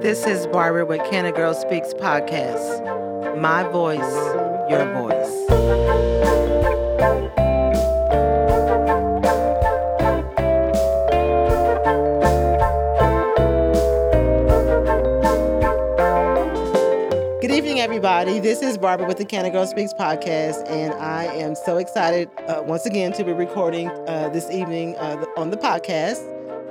This is Barbara with Can a Girl Speaks podcast. My voice, your voice. Everybody. This is Barbara with the Can a Girl Speaks podcast, and I am so excited uh, once again to be recording uh, this evening uh, on the podcast.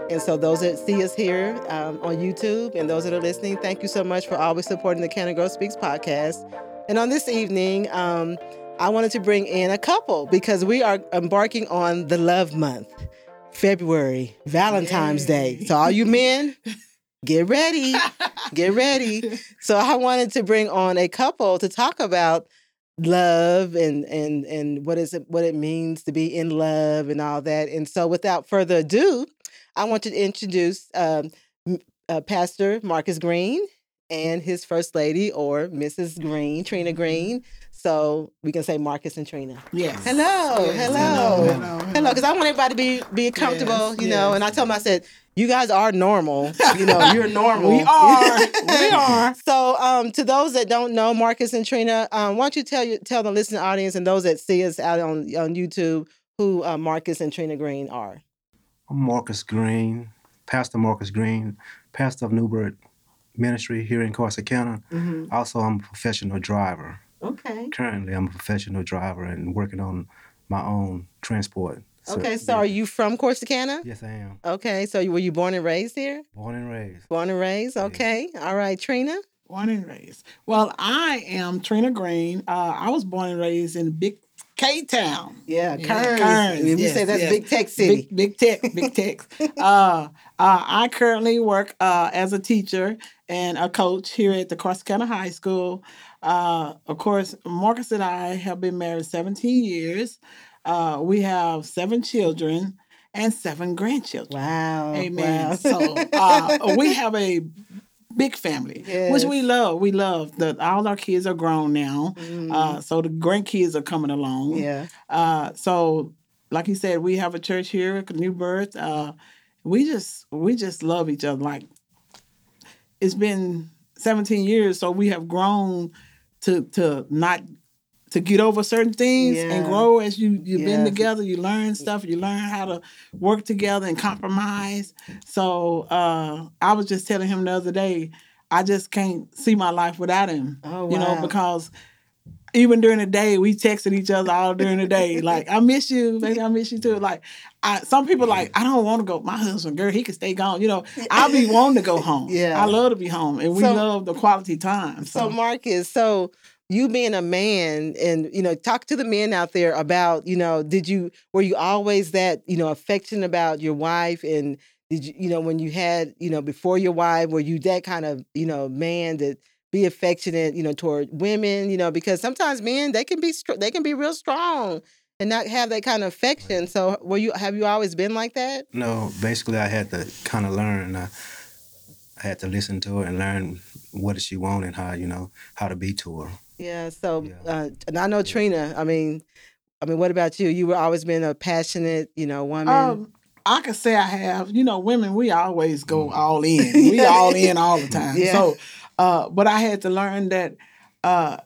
And so, those that see us here um, on YouTube and those that are listening, thank you so much for always supporting the Can a Girl Speaks podcast. And on this evening, um, I wanted to bring in a couple because we are embarking on the Love Month, February, Valentine's Day. So, all you men, get ready, get ready. So, I wanted to bring on a couple to talk about love and and and what is it what it means to be in love and all that. And so, without further ado, I want to introduce um, uh, Pastor Marcus Green and his first lady, or Mrs. Green, Trina Green. So we can say Marcus and Trina. Yes. Hello, Yes, hello, hello, hello, hello. Because I want everybody to be be comfortable, Yes, you know. yes. And I told them, I said, you guys are normal. You know, you're normal. We are. We are. So, um, to those that don't know Marcus and Trina, um, why don't you tell you tell the listening audience and those that see us out on on YouTube who uh, Marcus and Trina Green are? I'm Marcus Green, Pastor Marcus Green, pastor of New Birth Ministry here in Corsicana. Also, I'm a professional driver. Okay. Currently, I'm a professional driver and working on my own transport. Okay. So, are you from Corsicana? Yes, I am. Okay. So, were you born and raised here? Born and raised. Born and raised. Okay. All right, Trina. Born and raised. Well, I am Trina Green. Uh, I was born and raised in Big K Town. Yeah, Yeah, Kerens. Kerens, We yes, say that's yes. big tech city. Big, big tech, big tech. uh, uh, I currently work uh, as a teacher and a coach here at the Corsicana High School. Uh, of course, Marcus and I have been married 17 years. Uh, we have seven children and seven grandchildren. Wow. Amen. Wow. So uh, we have a big family, which we love. We love that all our kids are grown now. Uh, so the grandkids are coming along. Mm. yeah. Uh, so like you said, we have a church here at New Birth. Uh, we just we just love each other. Like it's been 17 years, so we have grown to to not to get over certain things and grow as you you've been together. You learn stuff. You learn how to work together and compromise. So uh, I was just telling him the other day, I just can't see my life without him. Oh, wow. You know, because even during the day, we texted each other all during the day. Like, I miss you, baby. I miss you too. Like, I, some people like, I don't want to go. My husband, girl, he can stay gone. You know, I be wanting to go home. Yeah. I love to be home, and we So- love the quality time. So So, Marcus, so you being a man and you know, talk to the men out there about, you know, did you were you always that, you know, affectionate about your wife and did you, you know, when you had, you know, before your wife, were you that kind of, you know, man that be affectionate, you know, toward women, you know, because sometimes men they can be they can be real strong and not have that kind of affection. So were you have you always been like that? No, basically, I had to kind of learn. Uh, I had to listen to her and learn what she want and how you know how to be to her. Yeah. So, Yeah. Uh, and I know Trina. I mean, I mean, what about you? You were always been a passionate, you know, woman. um, I could say I have. You know, women, we always go all in. We all in all the time. Yeah. So, uh, but I had to learn that uh,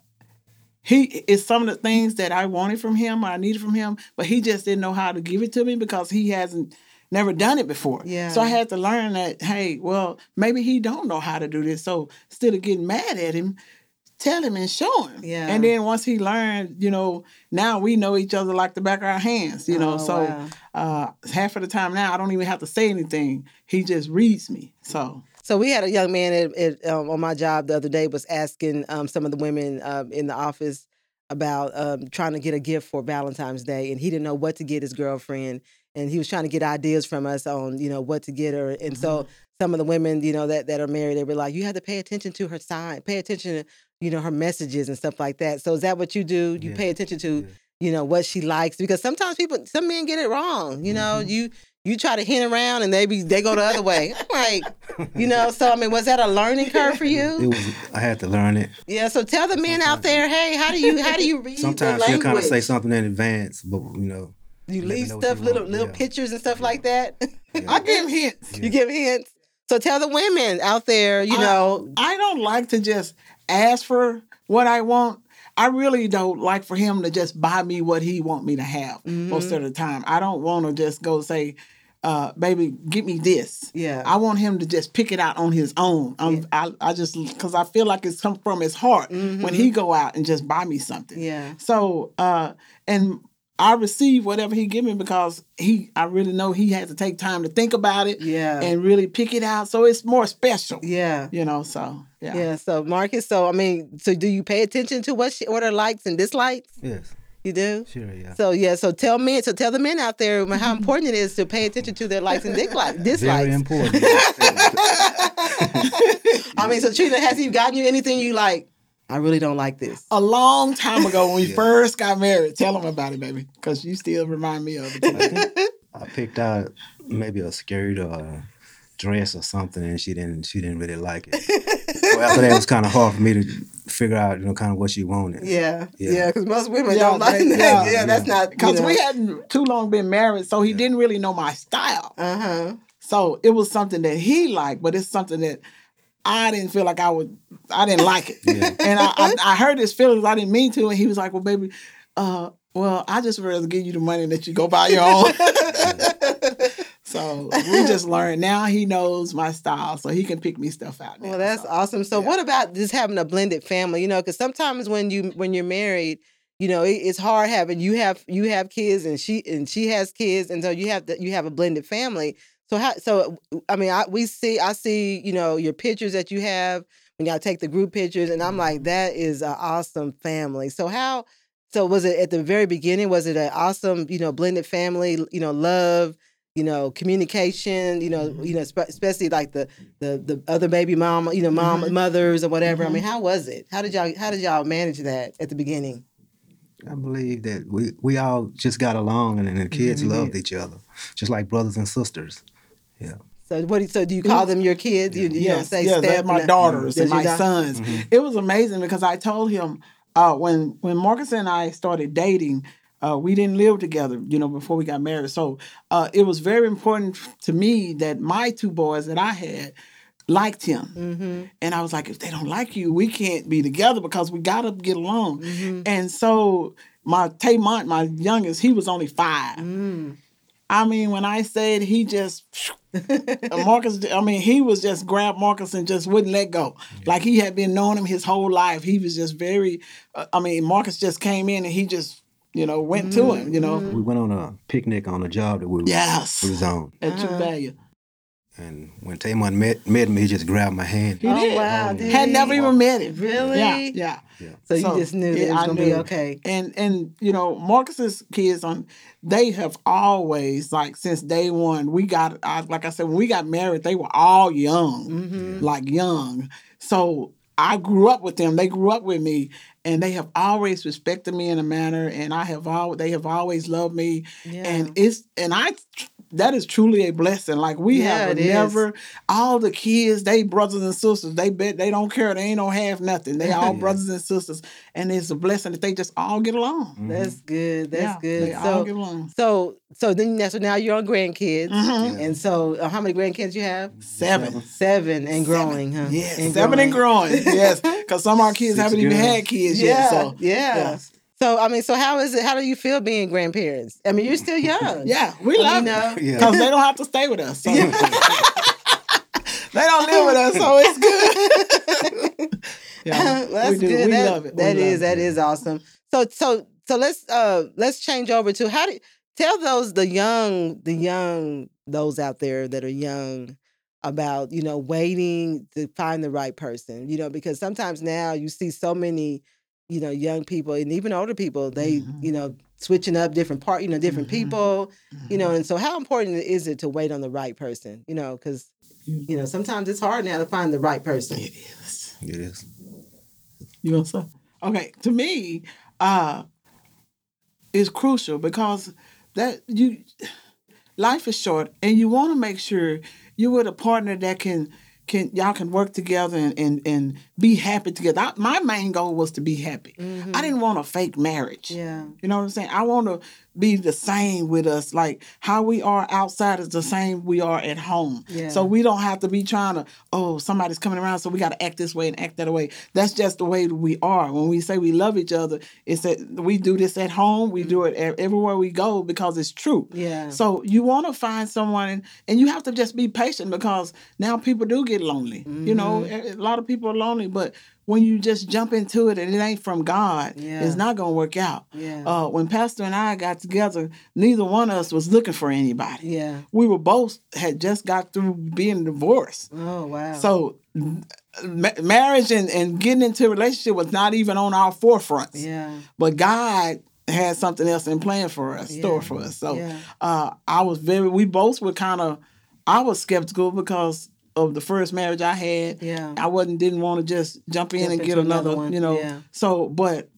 he is some of the things that I wanted from him, or I needed from him, but he just didn't know how to give it to me because he hasn't never done it before. Yeah. So I had to learn that, hey, well, maybe he don't know how to do this. So instead of getting mad at him, tell him and show him. Yeah. And then once he learned, you know, now we know each other like the back of our hands, you know. Oh, so wow. uh half of the time now I don't even have to say anything. He just reads me. So So we had a young man at, at, um, on my job the other day was asking um, some of the women um, in the office about um, trying to get a gift for Valentine's Day, and he didn't know what to get his girlfriend, and he was trying to get ideas from us on you know what to get her, and so some of the women you know that that are married they were like, you have to pay attention to her sign, pay attention to you know her messages and stuff like that. So is that what you do? You Yeah. pay attention to Yeah. you know what she likes because sometimes people some men get it wrong you know Mhm. you you try to hint around and they be they go the other way like you know so i mean was that a learning curve for It you was. I had to learn it. yeah so tell the men out there hey how do you how do you read Sometimes she'll kind of say something in advance, but you know, you leave stuff, you little little yeah. pictures and stuff like that. I give hints. you give hints. So tell the women out there, you I- know, I don't like to just ask for what I want. I really don't like for him to just buy me what he want me to have most Mm-hmm. of the time. I don't want to just go say, uh, "Baby, get me this." Yeah. I want him to just pick it out on his own. Um, I, I just because I feel like it's come from his heart when he go out and just buy me something. Mm-hmm. Yeah. So, uh, and I receive whatever he give me because he, I really know he had to take time to think about it. Yeah. And really pick it out, so it's more special. yeah. You know. So yeah. Yeah. So Marcus, so I mean, so do you pay attention to what she, what her likes and dislikes? Yes, You do? sure, yeah. So yeah, so tell men, so tell the men out there how important it is to pay attention to their likes and dislikes. Very important. I mean, so Trina, has he gotten you anything you like? I really don't like this. a long time ago when we Yeah. first got married. Tell him about it, baby, because you still remind me of it. today. I picked out maybe a skirt or a dress or something, and she didn't. She didn't really like it. so after that, it was kind of hard for me to figure out, you know, kind of what she wanted. Yeah, Yeah. yeah, because most women Yeah, don't like that. yeah, Yeah, that's not Because you know. we hadn't too long been married, so he didn't really know my style. Uh huh. So it was something that he liked, but it's something that I didn't feel like I would. I didn't like it, Yeah. and I, I I hurt his feelings. I didn't mean to, and he was like, "Well, baby, uh, well, I just rather give you the money and let you go buy your own." so we just learned. Now he knows my style, so he can pick me stuff out. Now, Well, that's so. awesome. So, yeah. what about just having a blended family? You know, because sometimes when you when you're married, you know, it, it's hard having you have you have kids and she and she has kids, and so you have to, you have a blended family. So how? So uh, I mean, I we see I see you know your pictures that you have when y'all take the group pictures, and I'm like, that is an awesome family. So how? So was it at the very beginning? Was it an awesome you know blended family? You know, love. You know, communication. You know, you know, spe- especially like the the the other baby mama, you know, mom Mhm. mothers or whatever. I mean, how was it? How did y'all how did y'all manage that at the beginning? I believe that we, we all just got along, and, and the kids Mhm. loved each other, just like brothers and sisters. Yeah so what? do- So do you call them your kids? You, you don't say yes, Steph they're my daughters and my da- sons. It was amazing because I told him uh, when when Marcus and I started dating, uh, we didn't live together, you know, before we got married. So uh, it was very important to me that my two boys that I had liked him, Mhm, and I was like, if they don't like you, we can't be together because we gotta get along. mhm, And so my Taymont, my youngest, he was only five. mm. I mean, when I said he just Marcus, I mean, he was just grabbed Marcus and just wouldn't let go. Like he had been knowing him his whole life. He was just very, uh, I mean, Marcus just came in and he just, you know, went to him, you know. Mhm. We went on a picnic on a job that we, Yes. we was on, At Uh-huh. Value. and when Tamon met met me, he just grabbed my hand. He oh did. wow! Oh, Did Had he? never even met him. Really? Yeah, yeah. So you just knew that yeah, it was I gonna be okay. And and you know, Marcus's kids on they have always like since day one. We got I, like I said when we got married, they were all young. Mm-hmm. like young. So I grew up with them. They grew up with me, and they have always respected me in a manner, and I have all they have always loved me, Yeah. and it's and I that is truly a blessing. Like we Yeah, have it is. never all the kids, they brothers and sisters. They bet they don't care. They ain't no half nothing. They all Yeah. brothers and sisters, and it's a blessing that they just all get along. Mhm. That's good. That's Yeah, good. They all So get along. so so then so now you're on grandkids, Mhm. and so uh, how many grandkids you have? Seven. Seven and growing, huh? Yes, seven and growing. yes, because some of our kids Six haven't even had kids Yeah, yet. So yeah. Yes. So I mean, so how is it? How do you feel being grandparents? I mean, you're still young. yeah, we You love know? Yeah. because they don't have to stay with us. So. they don't live with us, so it's good. yeah, well, that's we do. good. We that, love it. That We is love that is awesome. So so so let's uh let's change over to how do tell those the young the young those out there that are young about you know waiting to find the right person you know because sometimes now you see so many you know young people and even older people they Mhm. you know switching up different part you know different Mhm. people you know Mhm. and so how important is it to wait on the right person you know because you know sometimes it's hard now to find the right person it is. It is. You gonna? Okay, to me, uh, is crucial because that you life is short and you want to make sure you're with a partner that can can y'all can work together and, and and be happy together. I, my main goal was to be happy. Mhm. I didn't want a fake marriage. Yeah. You know what I'm saying? I want to be the same with us. Like how we are outside is the same we are at home. Yeah. So we don't have to be trying to, oh, somebody's coming around, so we got to act this way and act that way. That's just the way we are. When we say we love each other, it's that we do this at home, we do it everywhere we go because it's true. Yeah. So you want to find someone, and you have to just be patient because now people do get lonely. You know, Mm-hmm. a lot of people are lonely, but when you just jump into it and it ain't from God, Yeah. it's not gonna work out. Yeah. Uh, when Pastor and I got together, neither one of us was looking for anybody. yeah. We were both had just got through being divorced. Oh wow. So ma- marriage and, and getting into a relationship was not even on our forefronts. yeah. But God had something else in plan for us, store for us. So Yeah. uh, I was very, we both were kind of, I was skeptical because of the first marriage I had. Yeah. I wasn't, didn't want to just jump in Jump and get another another, one, you know. yeah. So, but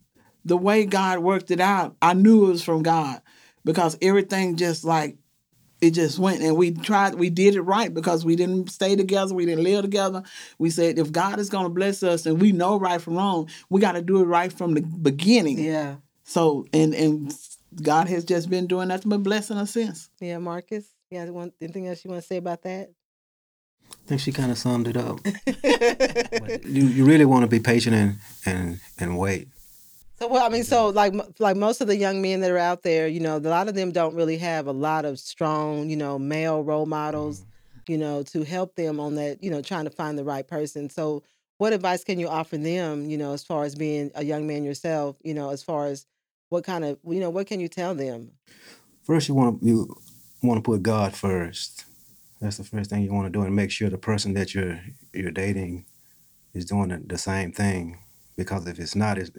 the way God worked it out, I knew it was from God because everything just like, it just went and we tried we did it right because we didn't stay together we didn't live together we said if god is going to bless us and we know right from wrong we got to do it right from the beginning Yeah. so and and God has just been doing nothing but blessing us since. Yeah. Marcus. Yeah. One, anything else you want to say about that? I think she kind of summed it up. You, you really want to be patient and, and, and wait. So well, I mean, so like like most of the young men that are out there, you know, a lot of them don't really have a lot of strong, you know, male role models, mm-hmm. you know, to help them on that, you know, trying to find the right person. So, what advice can you offer them, you know, as far as being a young man yourself, you know, as far as what kind of, you know, what can you tell them? First, you want to you want to put God first. That's the first thing you want to do, and make sure the person that you're you're dating is doing the, the same thing. Because if it's not, it's,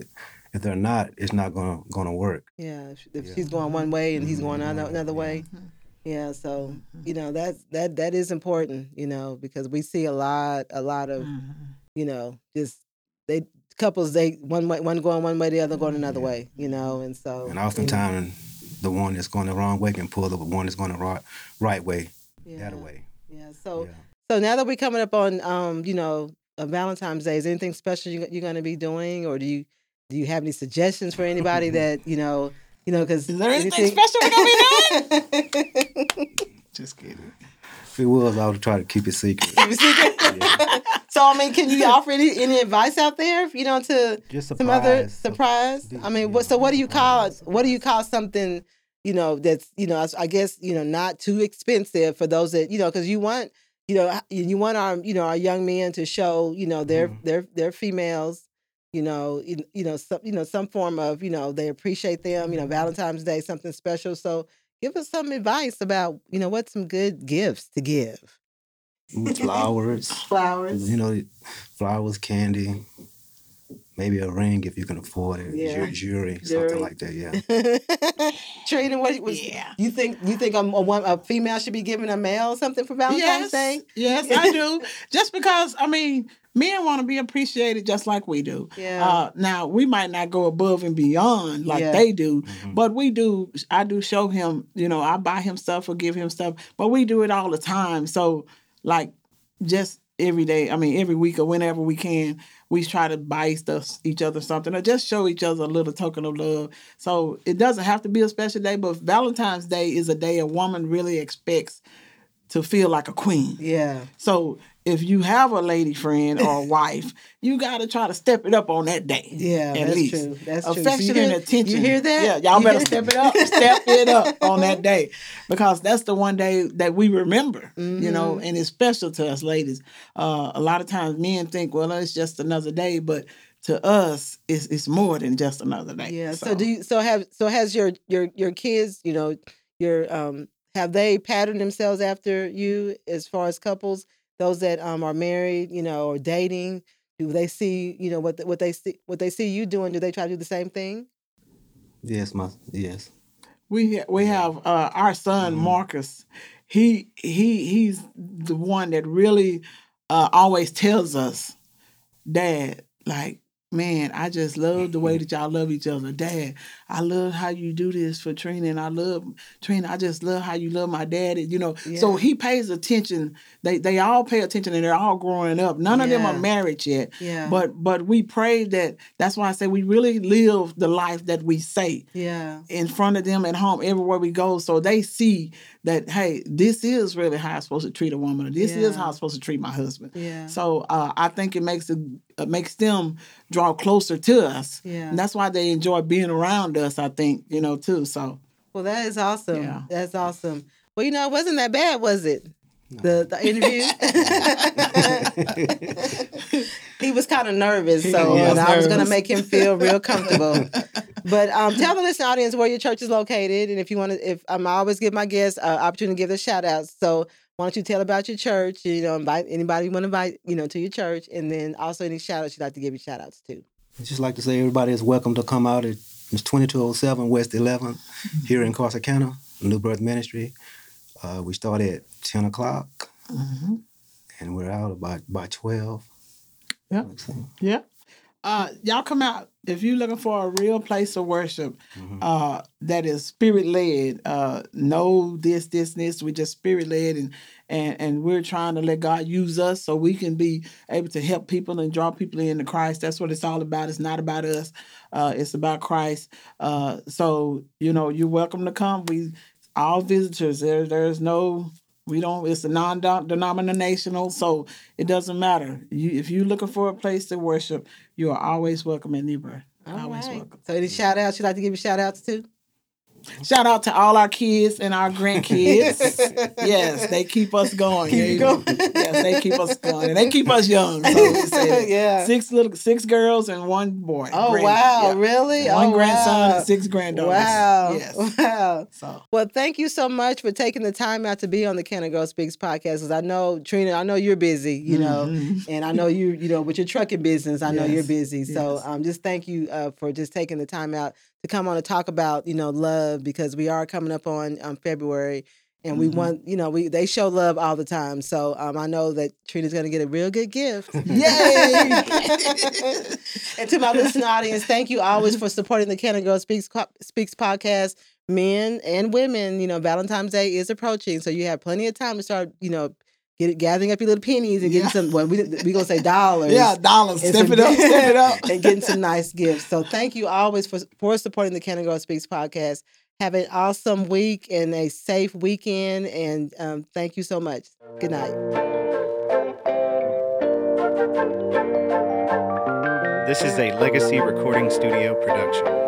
if they're not, it's not gonna gonna work. Yeah, if, if Yeah. she's going one way and he's mm-hmm. going Mhm. another, another way. Mm-hmm. Yeah, so mm-hmm. you know that's that that is important, you know, because we see a lot a lot of you know, just they couples they one way one going one way, the other going another Yeah. way, you know, and so And oftentimes, the one that's going the wrong way can pull the one that's going the right right way yeah, that way. Yeah. So Yeah. so now that we're coming up on um, you know, uh, Valentine's Day, is anything special you, you're going to be doing, or do you do you have any suggestions for anybody that you know, you know, because Is there anything special we're gonna be doing? Just kidding. If it was, I would try to keep it secret. Keep it secret. so I mean, can you offer any, any advice out there, you know, to Just some other surprise. surprise. I mean, what? So what do you call what do you call something? You know, that's you know, I guess you know, not too expensive for those that you know, because you want you know, you want our you know our young men to show you know their Mhm. their their females. You know, you, you know, some you know some form of you know they appreciate them. You know, Valentine's Day something special. So give us some advice about you know what some good gifts to give. flowers. Flowers. You know, flowers, candy, maybe a ring if you can afford it. Yeah. Ju- Jewelry, Jewelry. something like that. Yeah. Trading what was Yeah. you think? You think a, a, a female should be giving a male something for Valentine's Yes, Day? yes, I do. Just because I mean, men want to be appreciated just like we do. Yeah. Uh, now we might not go above and beyond like Yeah. they do, Mhm. but we do. I do show him. You know, I buy him stuff or give him stuff, but we do it all the time. So like, just every day. I mean, every week or whenever we can, we try to buy stuff each other something or just show each other a little token of love. So it doesn't have to be a special day, but Valentine's Day is a day a woman really expects to feel like a queen. Yeah. So if you have a lady friend or a wife, you got to try to step it up on that day. Yeah, at that's least. true. That's true. So Affection hear- and attention. You hear that? Yeah, y'all You better step it up. step it up on that day because that's the one day that we remember. You know, Mm-hmm. and it's special to us ladies. Uh, a lot of times men think, well, it's just another day, but to us, it's it's more than just another day. Yeah. So, do you? So have so has your your your kids? You know, your um have they patterned themselves after you as far as couples? Those that um are married, you know, or dating. Do they see you know what the, what they see what they see you doing? Do they try to do the same thing? Yes, my yes. We ha- we have uh, our son Marcus. He he he's the one that really uh, always tells us, Dad, like man, I just love the way mm-hmm. that y'all love each other. Dad, I love how you do this for Trina, and I love Trina. I just love how you love my daddy. You know, so he pays attention. They they all pay attention, and they're all growing up. None of them are married yet. Yeah. But but we pray that. That's why I say we really live the life that we say Yeah. in front of them at home everywhere we go so they see that hey this is really how i'm supposed to treat a woman or this is how i'm supposed to treat my husband Yeah. so uh, i think it makes it, it makes them draw closer to us Yeah. and that's why they enjoy being around us i think you know too so Well, that is awesome. Yeah. That's awesome. Well, you know, it wasn't that bad, was it? The the interview. he was kind of nervous, so was I was gonna make him feel real comfortable. But um, tell the listening audience where your church is located, and if you want to, if um, I always give my guests uh, opportunity to give the shout outs. So why don't you tell about your church? You know, invite anybody you want to invite, you know, to your church, and then also any shout outs you'd like to give your shout outs to. I'd just like to say everybody is welcome to come out. At, it's 2207 West 11th here in Corsicana, New Birth Ministry. Uh, we start at 10 o'clock mhm. and we're out about by 12. Yep. yeah uh, y'all come out if you're looking for a real place of worship Mhm. uh, that is spirit led. Uh, no, this, this, this. We're just spirit led, and and and we're trying to let God use us so we can be able to help people and draw people into Christ. That's what it's all about. It's not about us. Uh, it's about Christ. Uh, so you know, you're welcome to come. We all visitors. There, there's no. We don't. It's a non-denominational, so it doesn't matter. You, if you're looking for a place to worship, you are always welcome in New Birth. All always right. welcome. So any shout outs you'd like to give your shout outs to? Shout out to all our kids and our grandkids. yes, they keep us going. Keep Yeah, going. yes, they keep us going, and they keep us young. So. Yeah. six little six girls and one boy. Oh Grand- wow, yeah. really? One oh, grandson wow. and six granddaughters. Wow. Yes. Wow. So Well, thank you so much for taking the time out to be on the Can Girl Speaks podcast. Because I know Trina, I know you're busy, you know, Mhm. and I know you, you know, with your trucking business, I know you're busy. So, yes. um, just thank you uh, for just taking the time out to come on and talk about, you know, love because we are coming up on um, February. And we Mhm. want, you know, we they show love all the time. So um, I know that Trina's gonna get a real good gift. Yay! and to my listening audience, thank you always for supporting the Can Girl Speaks Speaks podcast. Men and women, you know, Valentine's Day is approaching, so you have plenty of time to start, you know, get gathering up your little pennies and getting Yeah. some. Well, we we gonna say dollars. yeah, dollars. and Step it up. Step it up. and getting some nice gifts. So thank you always for for supporting the Can of Girl Speaks podcast. Have an awesome week and a safe weekend, and um, thank you so much. Good night. This is a Legacy Recording Studio production.